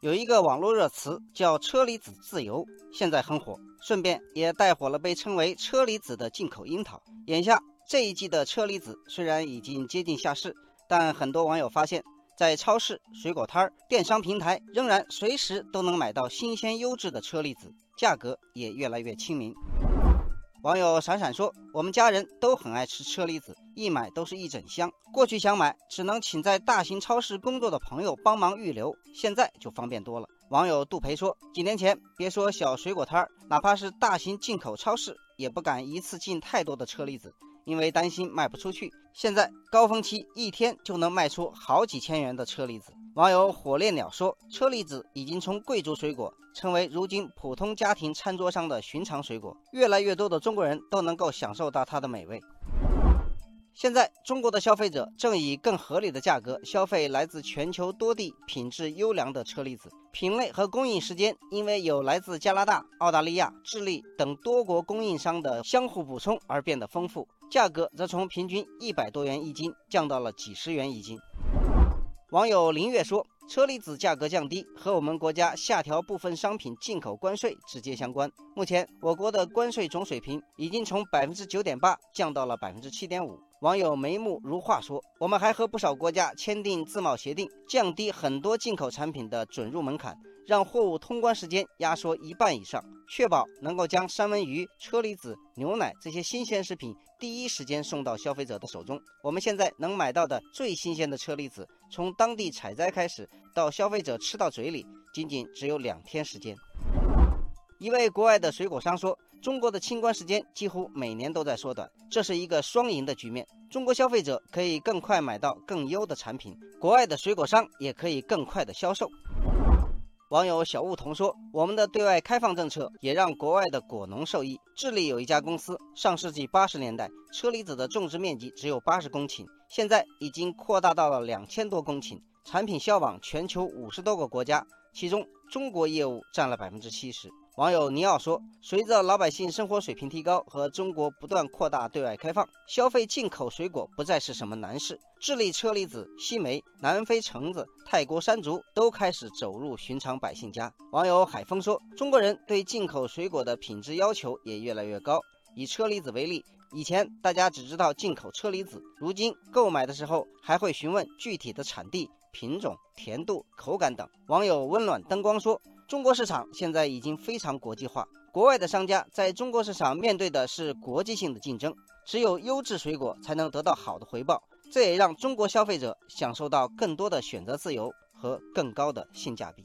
有一个网络热词叫“车厘子自由”，现在很火，顺便也带火了被称为“车厘子”的进口樱桃。眼下这一季的车厘子虽然已经接近下市，但很多网友发现，在超市、水果摊儿、电商平台，仍然随时都能买到新鲜优质的车厘子，价格也越来越亲民。网友闪闪说：“我们家人都很爱吃车厘子，一买都是一整箱。过去想买，只能请在大型超市工作的朋友帮忙预留，现在就方便多了。”网友杜培说：“几年前，别说小水果摊儿，哪怕是大型进口超市，也不敢一次进太多的车厘子，因为担心卖不出去。现在高峰期一天就能卖出好几千元的车厘子。”网友火烈鸟说：“车厘子已经从贵族水果成为如今普通家庭餐桌上的寻常水果，越来越多的中国人都能够享受到它的美味。现在，中国的消费者正以更合理的价格消费来自全球多地品质优良的车厘子，品类和供应时间因为有来自加拿大、澳大利亚、智利等多国供应商的相互补充而变得丰富，价格则从平均一百多元一斤降到了几十元一斤。”网友林月说：“车厘子价格降低和我们国家下调部分商品进口关税直接相关。目前，我国的关税总水平已经从百分之九点八降到了百分之七点五。”网友眉目如画说：“我们还和不少国家签订自贸协定，降低很多进口产品的准入门槛。”让货物通关时间压缩一半以上，确保能够将三文鱼、车厘子、牛奶这些新鲜食品第一时间送到消费者的手中。我们现在能买到的最新鲜的车厘子，从当地采摘开始到消费者吃到嘴里，仅仅只有两天时间。一位国外的水果商说：“中国的清关时间几乎每年都在缩短，这是一个双赢的局面。中国消费者可以更快买到更优的产品，国外的水果商也可以更快的销售。”网友小雾童说：“我们的对外开放政策也让国外的果农受益。智利有一家公司，上世纪八十年代车厘子的种植面积只有八十公顷，现在已经扩大到了两千多公顷，产品销往全球五十多个国家，其中中国业务占了百分之七十。”网友尼奥说：“随着老百姓生活水平提高和中国不断扩大对外开放，消费进口水果不再是什么难事。智利车厘子、西梅、南非橙子、泰国山竹都开始走入寻常百姓家。”网友海峰说：“中国人对进口水果的品质要求也越来越高。以车厘子为例，以前大家只知道进口车厘子，如今购买的时候还会询问具体的产地、品种、甜度、口感等。”网友温暖灯光说。中国市场现在已经非常国际化，国外的商家在中国市场面对的是国际性的竞争，只有优质水果才能得到好的回报，这也让中国消费者享受到更多的选择自由和更高的性价比。